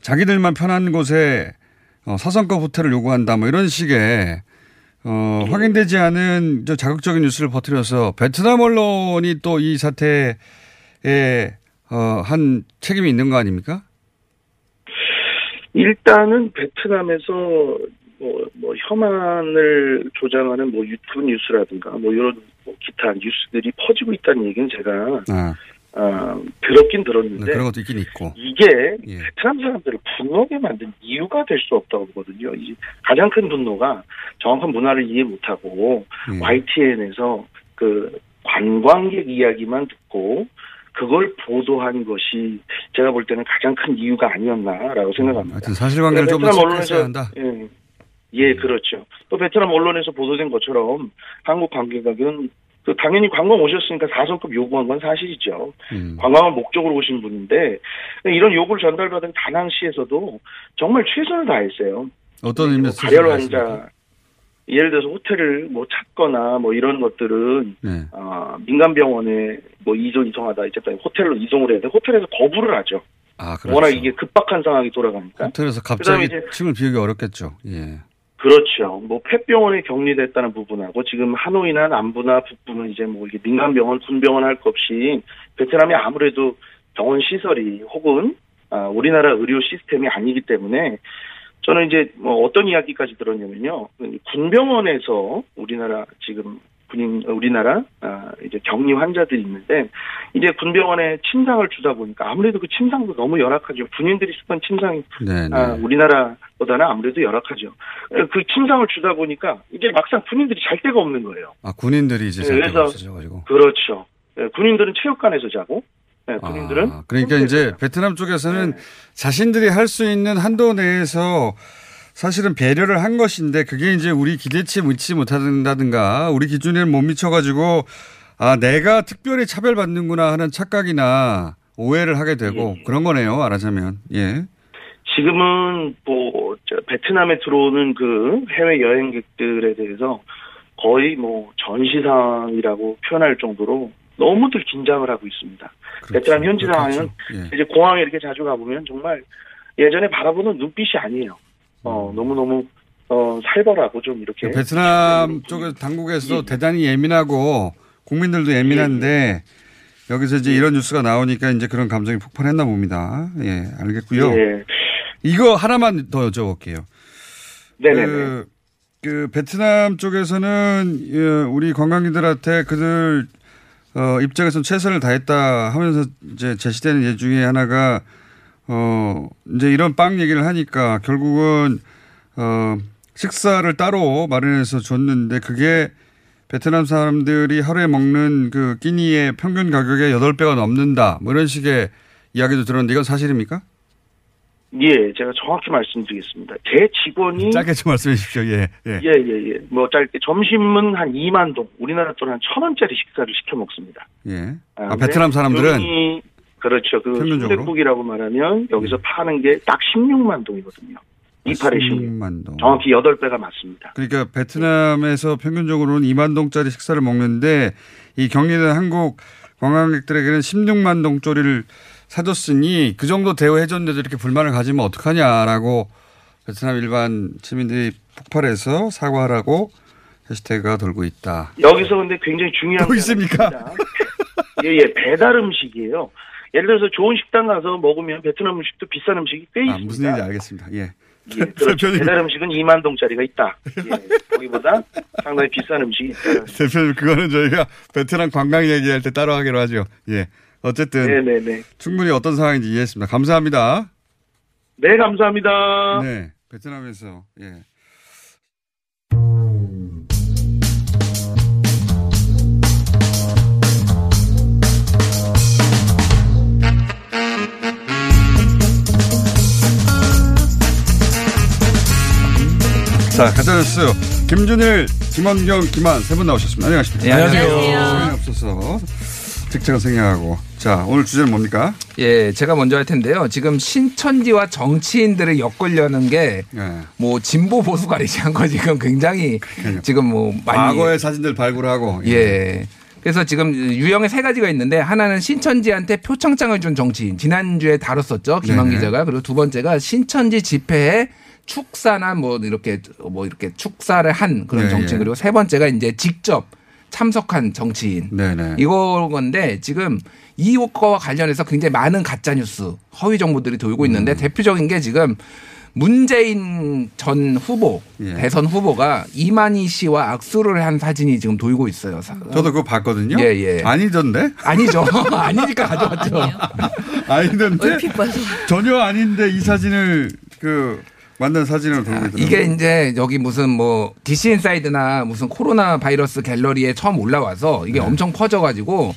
자기들만 편한 곳에 어, 사성급 호텔을 요구한다 뭐 이런 식의 어, 확인되지 않은 저 자극적인 뉴스를 퍼뜨려서 베트남 언론이 또 이 사태에 어, 한 책임이 있는 거 아닙니까? 일단은 베트남에서 뭐, 뭐 혐한을 조장하는 뭐 유튜브 뉴스라든가 뭐 이런 뭐 기타 뉴스들이 퍼지고 있다는 얘기는 제가 아, 아, 들었긴 네, 들었는데 그런 것도 있긴 있고. 이게 예. 베트남 사람들을 분노하게 만든 이유가 될 수 없다고 보거든요. 이 가장 큰 분노가 정확한 문화를 이해 못하고 음. YTN에서 그 관광객 이야기만 듣고 그걸 보도한 것이 제가 볼 때는 가장 큰 이유가 아니었나라고 생각합니다. 하여튼 사실관계를 좀더 베트남 체크했어야 한다. 음. 예, 예, 그렇죠. 또 베트남 언론에서 보도된 것처럼 한국 관광객은 그 당연히 관광 오셨으니까 4성급 요구한 건 사실이죠. 음. 관광을 목적으로 오신 분인데 이런 요구를 전달받은 다낭시에서도 정말 최선을 다했어요. 어떤 의미에서 가열 말씀하십니까? 환자 예를 들어서 호텔을 뭐 찾거나 뭐 이런 것들은 네. 아, 민간 병원에 뭐 이동 이동하다 이제 호텔로 이동을 해야 돼 호텔에서 거부를 하죠. 아, 그렇죠. 워낙 이게 급박한 상황이 돌아가니까. 호텔에서 갑자기 이제 층을 비우기 어렵겠죠. 예. 그렇죠. 뭐 폐병원에 격리됐다는 부분하고 지금 하노이나 남부나 북부는 이제 뭐 이게 민간 병원, 군병원 할 것 없이 베트남이 아무래도 병원 시설이 혹은 아, 우리나라 의료 시스템이 아니기 때문에 저는 이제 뭐 어떤 이야기까지 들었냐면요. 군병원에서 우리나라 지금 군인 우리나라 아, 이제 격리 환자들이 있는데 이제 군병원에 침상을 주다 보니까 아무래도 그 침상도 너무 열악하죠. 군인들이 쓰던 침상이 네, 네. 아, 우리나라보다는 아무래도 열악하죠. 그 침상을 주다 보니까 이게 막상 군인들이 잘 데가 없는 거예요. 아, 군인들이 이제 네, 잘 그래서 없어져가지고. 그렇죠. 예, 군인들은 체육관에서 자고, 예, 군인들은 아, 그러니까 이제 베트남 쪽에서는 네. 자신들이 할 수 있는 한도 내에서 사실은 배려를 한 것인데 그게 이제 우리 기대치에 미치지 못한다든가 우리 기준에는 못 미쳐가지고 아, 내가 특별히 차별받는구나 하는 착각이나 오해를 하게 되고 그런 거네요. 말하자면. 예. 지금은 뭐 저, 베트남에 들어오는 그 해외 여행객들에 대해서 거의 뭐 전시상이라고 표현할 정도로 너무들 긴장을 하고 있습니다. 베트남 현지 상황은 예. 이제 공항에 이렇게 자주 가보면 정말 예전에 바라보는 눈빛이 아니에요. 어, 너무너무, 어, 살벌하고 좀 이렇게. 베트남 쪽의 당국에서도 대단히 예민하고 국민들도 예민한데 여기서 이제 이런 뉴스가 나오니까 이제 그런 감정이 폭발했나 봅니다. 예, 알겠고요. 예. 이거 하나만 더 여쭤볼게요. 네네네. 그, 그 베트남 쪽에서는 예, 우리 관광객들한테 그들 어, 입장에서 최선을 다했다 하면서 이제 제시되는 예 중에 하나가 어, 이제 이런 빵 얘기를 하니까 결국은 어, 식사를 따로 마련해서 줬는데 그게 베트남 사람들이 하루에 먹는 그 끼니의 평균 가격의 8배가 넘는다. 뭐 이런 식의 이야기도 들었는데 이건 사실입니까? 예, 제가 정확히 말씀드리겠습니다. 제 직원이. 짧게 좀 말씀해 주십시오. 예. 예. 예, 예, 예. 뭐 짧게 점심은 한 2만 동, 우리나라 돈 한 천 원짜리 식사를 시켜 먹습니다. 예. 아, 근데 베트남 사람들은 그렇죠. 그 평균적으로? 순대국이라고 말하면 여기서 파는 게 딱 16만 동이거든요. 28에 16. 16만 동. 정확히 8배가 맞습니다. 그러니까 베트남에서 평균적으로는 2만 동짜리 식사를 먹는데 이 격리된 한국 관광객들에게는 16만 동짜리를 사줬으니 그 정도 대우해줬는데도 이렇게 불만을 가지면 어떡하냐라고 베트남 일반 시민들이 폭발해서 사과하라고 해시태그가 돌고 있다. 여기서 근데 굉장히 중요한 또게 있습니까? 하나 있습니다. 예, 예, 배달 음식이에요. 예를 들어서 좋은 식당 가서 먹으면 베트남 음식도 비싼 음식이 꽤 아, 있습니다. 무슨 얘기인지 알겠습니다. 예. 예, 그렇죠. 배달 음식은 2만 동짜리가 있다. 예, 거기보다 상당히 비싼 음식이 있다. 대표님 그거는 저희가 베트남 관광 얘기할 때 따로 하기로 하죠. 예. 어쨌든 네네네. 충분히 어떤 상황인지 이해했습니다. 감사합니다. 네, 감사합니다. 네. 베트남에서 예. 자, 가짜뉴스 김준일, 김원경, 김한 세 분 나오셨습니다. 안녕하십니까? 네, 안녕하세요. 시간이 없어서 직책을 생략하고 자, 오늘 주제는 뭡니까? 예, 제가 먼저 할 텐데요. 지금 신천지와 정치인들을 엮으려는 게뭐 진보 보수 가리지 않고 지금 굉장히 지금 뭐 많이 과거의 사진들 발굴하고 예. 그래서 지금 유형의 세 가지가 있는데 하나는 신천지한테 표창장을 준 정치인 지난주에 다뤘었죠 김한 네네. 기자가 그리고 두 번째가 신천지 집회에 축사나 뭐 이렇게 뭐 이렇게 축사를 한 그런 네, 정치인 예. 그리고 세 번째가 이제 직접 참석한 정치인 네네. 이거 건데 지금 이거와 관련해서 굉장히 많은 가짜 뉴스, 허위 정보들이 돌고 있는데 음. 대표적인 게 지금 문재인 전 후보 예. 대선 후보가 이만희 씨와 악수를 한 사진이 지금 돌고 있어요. 사- 저도 그거 봤거든요. 예, 예. 아니던데? 아니죠. 아니니까 가져왔죠. 아니던데? 전혀 아닌데 이 사진을 그 만든 사진을 돌고 있더라고요. 이게 이제 여기 무슨 뭐 DC 인사이드나 무슨 코로나 바이러스 갤러리에 처음 올라와서 이게 엄청 퍼져가지고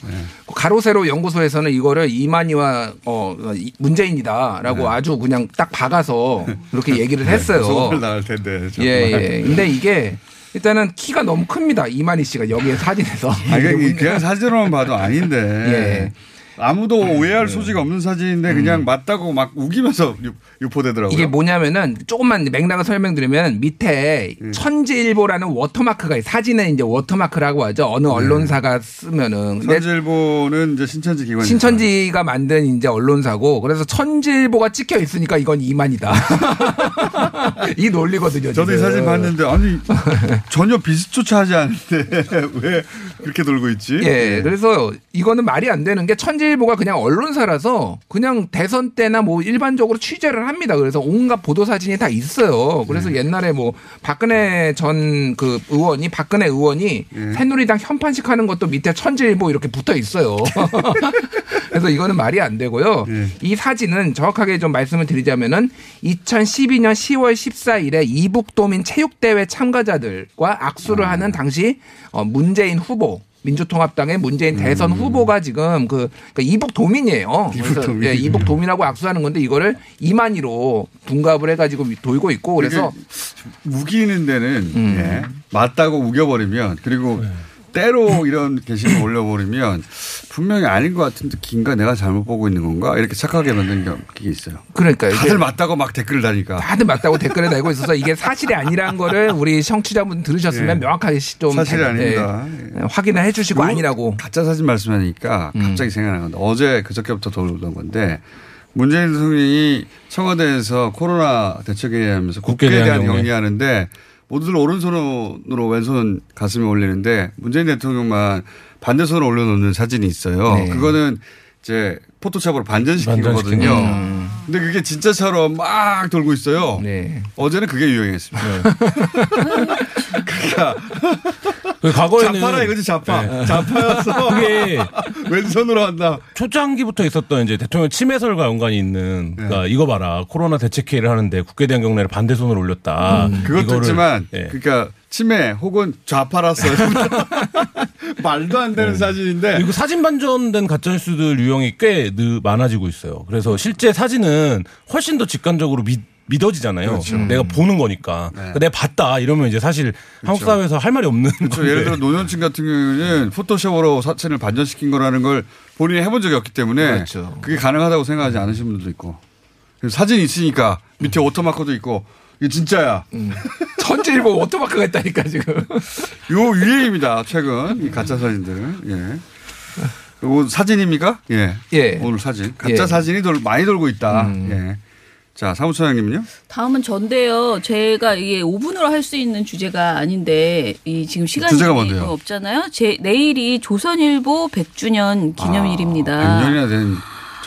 가로 세로 연구소에서는 이거를 이만희와 어 이- 문재인이다라고 아주 그냥 딱 박아서 그렇게 얘기를 했어요. 소문을 나갈 텐데. 예, 정말. 예. 근데 이게 일단은 키가 너무 큽니다. 이만희 씨가 여기에 사진에서. 아, 그냥, 그냥 사진으로만 봐도 아닌데. 예. 아무도 오해할 소지가 없는 사진인데 그냥 맞다고 막 우기면서 유- 유포되더라고요. 이게 뭐냐면은 조금만 맥락을 설명드리면 밑에 예. 천지일보라는 워터마크가 있- 사진에 이제 워터마크라고 하죠. 네. 어느 언론사가 쓰면은 근데 천지일보는 이제 신천지 기관. 신천지가 만든 이제 언론사고 그래서 천지일보가 찍혀 있으니까 이건 이만희다. 이 논리거든요. 저도 이. 사진 봤는데 아니 전혀 비슷조차 하지 않는데 왜 그렇게 돌고 있지? 예, 그래서 이거는 말이 안 되는 게 천지일보가 그냥 언론사라서 그냥 대선 때나 뭐 일반적으로 취재를 합니다. 그래서 온갖 보도 사진이 다 있어요. 그래서 옛날에 뭐 박근혜 전 그 의원이 박근혜 의원이 새누리당 현판식 하는 것도 밑에 천지일보 이렇게 붙어 있어요. 그래서 이거는 말이 안 되고요. 이 사진은 정확하게 좀 말씀을 드리자면은 2012년 10월 14일에 이북도민 체육대회 참가자들과 악수를 하는 당시 어, 문재인 후보 민주통합당의 문재인 대선 후보가 지금 그 그러니까 이북 도민이에요. 그래서 도민. 예, 이북 도민하고 악수하는 건데 이거를 이만희로 분갑을 해가지고 돌고 있고 그래서 우기는 데는 음. 예, 맞다고 우겨버리면 그리고 네. 때로 이런 게시물 올려버리면 분명히 아닌 것 같은데 긴가 내가 잘못 보고 있는 건가 이렇게 착하게 만드는 게 있어요. 그러니까 다들 맞다고 막 댓글을 다니까. 다들 맞다고 댓글에 달고 있어서 이게 사실이 아니라는 거를 우리 청취자분 들으셨으면 예. 명확하게 좀 사실이 대- 아닙니다. 예, 확인을 해주시고 아니라고. 가짜 사진 말씀하니까 음. 갑자기 생각나는 건데 어제 그저께부터 돌던 건데 문재인 대통령이 청와대에서 코로나 대책에 하면서 국회에 대한. 경례하는데 모두들 오른손으로 왼손 가슴에 올리는데 문재인 대통령만 반대손을 올려놓는 사진이 있어요. 네. 그거는 이제 포토샵으로 반전시킨 거거든요. 근데 그게 진짜처럼 막 돌고 있어요. 네. 어제는 그게 유행했습니다. 그러니까 그 과거에는 자파라 이거지 자파. 네. 자파였어. 그게 왼손으로 한다. 초창기부터 있었던 이제 대통령 침해설과 연관이 있는 네. 그러니까 이거 봐라 코로나 대책회의를 하는데 국회 대한 경례를 반대손으로 올렸다. 음, 그것도 이거를- 있지만 예. 그러니까 치매 혹은 좌파라서 말도 안 되는 사진인데 그리고 사진 반전된 가짜뉴스들 유형이 꽤 느, 많아지고 있어요. 그래서 실제 사진은 훨씬 더 직관적으로 믿, 믿어지잖아요. 그렇죠. 내가 보는 거니까. 그러니까 내가 봤다 이러면 이제 사실 한국 사회에서 할 말이 없는 그렇죠. 예를 들어 노년층 같은 경우에는 포토샵으로 사진을 반전시킨 거라는 걸 본인이 해본 적이 없기 때문에 그렇죠. 그게 가능하다고 생각하지 않으신 분들도 있고 사진이 있으니까 밑에 오토마커도 있고 이게 진짜야. 천지일보 워터마크가 있다니까 지금. 요 유행입니다. 최근 이 가짜 사진들은 예. 그리고 사진입니까? 예. 예. 오늘 사진 가짜 예. 사진이 돌, 많이 돌고 있다. 예. 자 사무처장님은요? 다음은 전데요. 제가 이게 5분으로 할 수 있는 주제가 아닌데 이 지금 시간이 주제가 뭔데요? 없잖아요. 제 내일이 조선일보 100주년 기념일입니다. 100년이나 된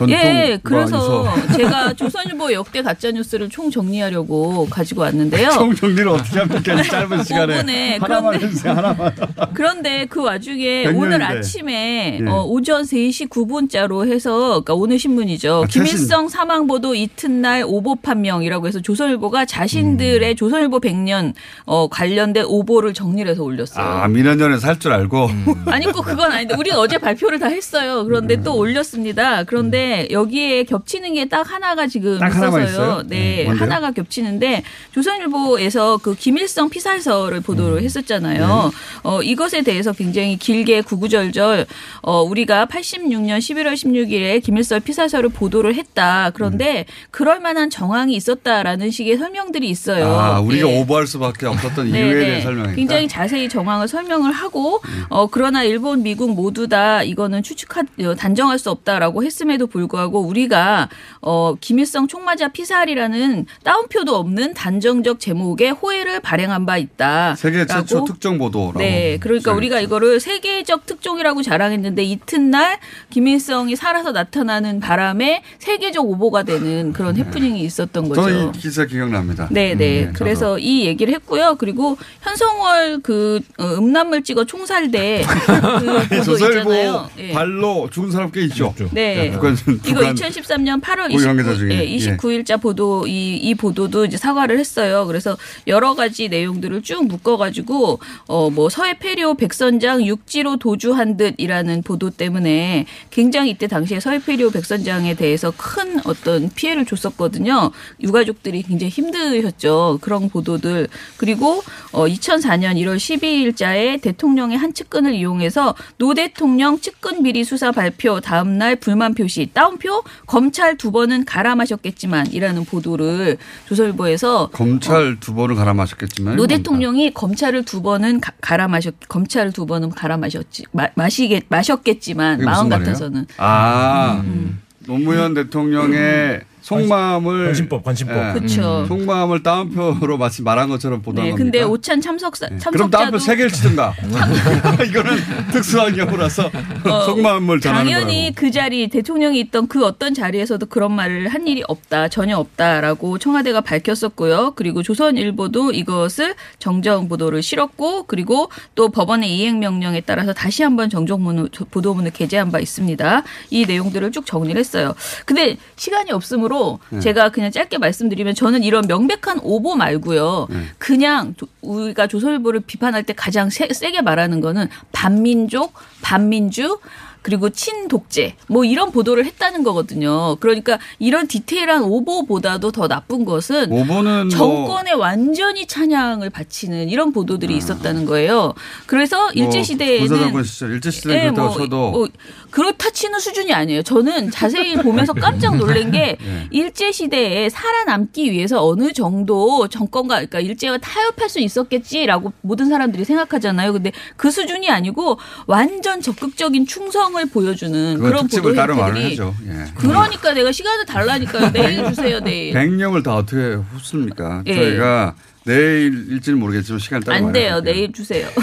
예, 그래서 아니서. 제가 조선일보 역대 가짜 뉴스를 총 정리하려고 가지고 왔는데요. 총 정리를 어떻게 합니까? 이 짧은 시간에 5분에 하나만 그런데 해주세요. 하나만. 그런데 그 와중에 몇 오늘 년인데? 아침에 예. 어, 오전 3시 9분자로 해서 그러니까 오늘 신문이죠. 아, 김일성 사망 보도 이튿날 오보 판명이라고 해서 조선일보가 음. 자신들의 조선일보 100년 어, 관련된 오보를 정리를 해서 올렸어요. 아 민원연에서 할줄 알고. 아니 꼭 그건 아닌데 우리는 어제 발표를 다 했어요. 그런데 음. 또 올렸습니다. 그런데 여기에 겹치는 게 딱 하나가 지금 딱 있어서요. 네, 음, 뭔데요? 하나가 겹치는데 조선일보에서 그 김일성 피살서를 보도를 음. 했었잖아요. 네. 어, 이것에 대해서 굉장히 길게 구구절절 어, 우리가 86년 11월 16일에 김일성 피살서를 보도를 했다. 그런데 그럴 만한 정황이 있었다라는 식의 설명들이 있어요. 아 우리가 예. 오버할 수밖에 없었던 네, 이유에 네. 대한 설명이니까. 굉장히 자세히 정황을 설명을 하고 어 그러나 일본, 미국 모두 다 이거는 추측하 어, 단정할 수 없다라고 했음에도 불구하고 우리가 어 김일성 총맞아 피살이라는 따옴표도 없는 단정적 제목의 호해를 발행한 바 있다. 세계 최초 특정 보도라고. 네, 그러니까 우리가 이거를 세계적 특종이라고 자랑했는데 이튿날 김일성이 살아서 나타나는 바람에 세계적 오보가 되는 그런 해프닝이 있었던 거죠. 저는 이 기사 기억납니다. 네, 네. 음, 그래서 이 얘기를 했고요. 그리고 현성월 그 어, 음란물 찍어 총살대 그 저도. 보도 있잖아요. 예. 발로 죽은 사람 꽤 있죠. 네. 북한 이거 북한 2013년 8월 고위 관계자 29, 중에. 예, 예. 29일자 보도 이, 이 보도도 이제 사과를 했어요. 그래서 여러 가지 내용들을 쭉 묶어가지고 어 뭐 서해 페리호 백선장 육지로 도주한 듯이라는 보도 때문에 굉장히 이때 당시에 서해 페리호 백선장에 대해서 큰 어떤 피해를 줬었거든요. 유가족들이 굉장히 힘드셨죠. 그런 보도들 그리고 어 2004년 1월 12일자에 대통령의 한 측근을 이용해서 노 대통령 측근 비리 수사 발표 다음 날 불만 표시 따옴표 검찰 두 번은 갈아 마셨겠지만 이라는 보도를 조선일보에서 검찰 두 번을 갈아 마셨겠지만 노 대통령이 검찰을 두 번은 가, 갈아 마셨 검찰을 두 번은 갈아 마셨지 마, 마시겠 마셨겠지만 마음? 같아서는 아 음. 노무현 대통령의 속마음을 관심법, 관심법. 예, 그쵸. 속마음을 따옴표로 마치 말한 것처럼 보도한 네, 겁니까? 근데 오찬 참석자 그럼 참석자도 따옴표 세 개를 치든가. 이거는 특수한 경우라서 어, 속마음을 전하는 당연히 거라고. 그 자리 대통령이 있던 그 어떤 자리에서도 그런 말을 한 일이 없다 전혀 없다라고 청와대가 밝혔었고요. 그리고 조선일보도 이것을 정정 보도를 실었고 그리고 또 법원의 이행 명령에 따라서 다시 한번 정정 문을- 보도문을 게재한 바 있습니다. 이 내용들을 쭉 정리를 했어요. 근데 시간이 없으므로 네. 제가 그냥 짧게 말씀드리면 저는 이런 명백한 오보 말고요. 네. 그냥 조- 우리가 조선일보를 비판할 때 가장 세, 세게 말하는 거는 반민족, 반민주 그리고 친독재 뭐 이런 보도를 했다는 거거든요. 그러니까 이런 디테일한 오보보다도 더 나쁜 것은 오보는 뭐 정권에 완전히 찬양을 바치는 이런 보도들이 있었다는 거예요. 그래서 일제 시대에는 일제 시대 예, 그렇다고 뭐, 쳐도 뭐 그렇다 치는 수준이 아니에요. 저는 자세히 보면서 깜짝 놀란 게 예. 일제 시대에 살아남기 위해서 어느 정도 정권과 그러니까 일제와 타협할 수 있었겠지라고 모든 사람들이 생각하잖아요. 근데 그 수준이 아니고 완전 적극적인 충성 을 보여주는 그런 특집을 따로 마련하죠. 예. 그러니까 내가 시간을 달라니까요. 내일 주세요, 내일. 백령을 다 어떻게 흡습니까? 예. 저희가 내일일지는 모르겠지만 시간 따로 안 돼요. 내일 주세요.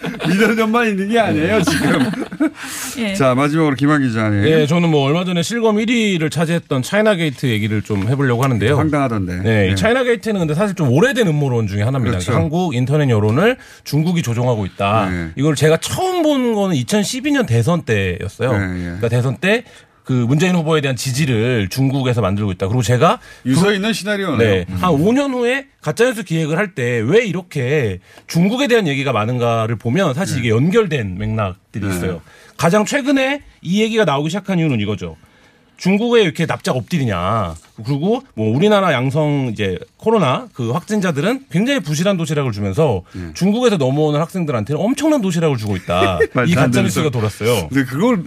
민언련 것만 있는 게 아니에요 지금. 예. 자 마지막으로 김완 기자님. 예, 저는 뭐 얼마 전에 실검 1위를 차지했던 차이나 게이트 얘기를 좀 해보려고 하는데요. 황당하던데. 네, 네. 이 차이나 게이트는 근데 사실 좀 오래된 음모론 중에 하나입니다. 그렇죠. 그러니까 한국 인터넷 여론을 중국이 조종하고 있다. 네. 이걸 제가 처음 본 거는 2012년 대선 때였어요. 네, 예. 그러니까 대선 때 그 문재인 후보에 대한 지지를 중국에서 만들고 있다. 그리고 제가 유서 있는 시나리오네요. 네, 음. 한 5년 후에 가짜뉴스 기획을 할 때 왜 이렇게 중국에 대한 얘기가 많은가를 보면 사실 이게 연결된 맥락들이 네. 있어요. 가장 최근에 이 얘기가 나오기 시작한 이유는 이거죠. 중국에 이렇게 납작 엎드리냐. 그리고 뭐 우리나라 양성 이제 코로나 그 확진자들은 굉장히 부실한 도시락을 주면서 중국에서 넘어오는 학생들한테는 엄청난 도시락을 주고 있다. 이 말도 안 가짜 되는 뉴스가 소리. 돌았어요. 근데 그걸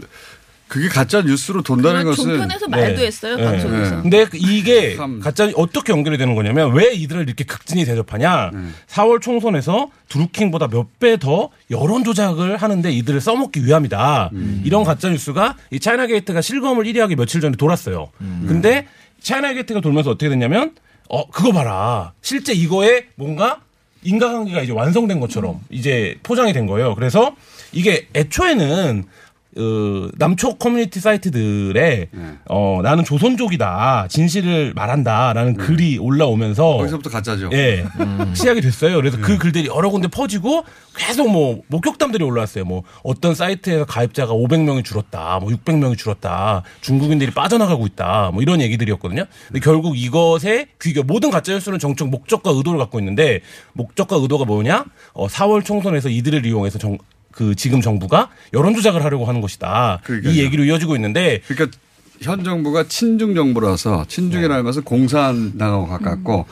그게 가짜 뉴스로 돈다는 것은 종편에서 말도 했어요, 방송에서. 근데 이게 가짜 어떻게 연결이 되는 거냐면 왜 이들을 이렇게 극진히 대접하냐? 4월 총선에서 드루킹보다 몇 배 더 여론 조작을 하는데 이들을 써먹기 위함이다. 이런 가짜 뉴스가 이 차이나 게이트가 실검을 1위하기 며칠 전에 돌았어요. 근데 차이나 게이트가 돌면서 어떻게 됐냐면 어 그거 봐라. 실제 이거에 뭔가 인과관계가 이제 완성된 것처럼 이제 포장이 된 거예요. 그래서 이게 애초에는 어, 남초 커뮤니티 사이트들에 어, 나는 조선족이다 진실을 말한다라는 글이 올라오면서 거기서부터 가짜죠. 예 시작이 됐어요. 그래서 그 글들이 여러 군데 퍼지고 계속 뭐 목격담들이 올라왔어요. 뭐 어떤 사이트에서 가입자가 500명이 줄었다, 뭐 600명이 줄었다, 중국인들이 빠져나가고 있다, 뭐 이런 얘기들이었거든요. 근데 결국 이것의 귀결 모든 가짜 뉴스는 정책 목적과 의도를 갖고 있는데 목적과 의도가 뭐냐? 어, 4월 총선에서 이들을 이용해서 정, 그 지금 정부가 여론 조작을 하려고 하는 것이다. 이 얘기로 이어지고 있는데 그러니까 현 정부가 친중 정부라서 친중이라는 것은 공산 당하고 가깝고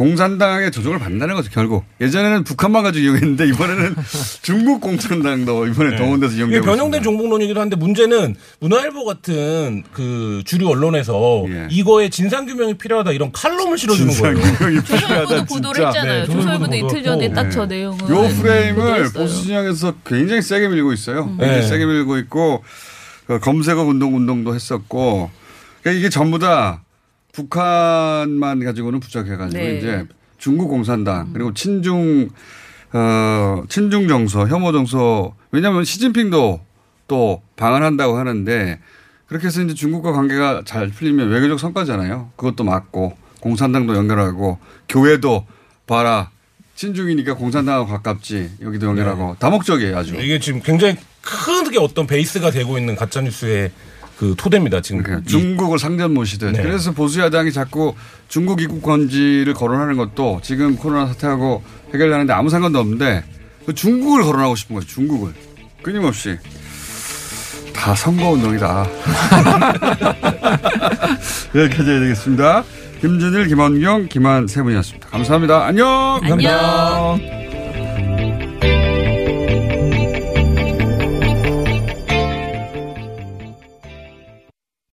공산당의 조종을 받는다는 거죠 결국 예전에는 북한만 가지고 이용했는데 이번에는 중국 공산당도 이번에 동원돼서 이게 이용되고 변형된 정복론이기도 한데 문제는 문화일보 같은 그 주류 언론에서 이거에 진상 규명이 필요하다 이런 칼럼을 실어주는 거예요. 조선일보도 보도를 했잖아요. 네, 조선일보도 조선일보도 이틀 전에 그렇고. 딱저 내용을 요 프레임을. 보수 진영에서 굉장히 세게 밀고 있어요. 굉장히 네. 세게 밀고 있고 그 검색어 운동 운동도 했었고 그러니까 이게 전부 다 북한만 가지고는 부족해가지고 네. 이제 중국 공산당 그리고 친중 어 친중 정서 혐오 정서 왜냐하면 시진핑도 또 방한한다고 하는데 그렇게 해서 이제 중국과 관계가 잘 풀리면 외교적 성과잖아요. 그것도 맞고 공산당도 연결하고 교회도 봐라 친중이니까 공산당하고 가깝지 여기도 연결하고 다목적이에요 아주. 이게 지금 굉장히 크게 어떤 베이스가 되고 있는 가짜 뉴스의 그 토대입니다. 지금 이- 중국을 상전 모시듯. 네. 그래서 보수 야당이 자꾸 중국 입국 건지를 거론하는 것도 지금 코로나 사태하고 해결하는데 아무 상관도 없는데 그 중국을 거론하고 싶은 거죠. 중국을. 끊임없이. 다 선거 운동이다. 여기까지 해야 되겠습니다. 김준일, 김원경, 김한 세 분이었습니다. 감사합니다. 안녕! 안녕.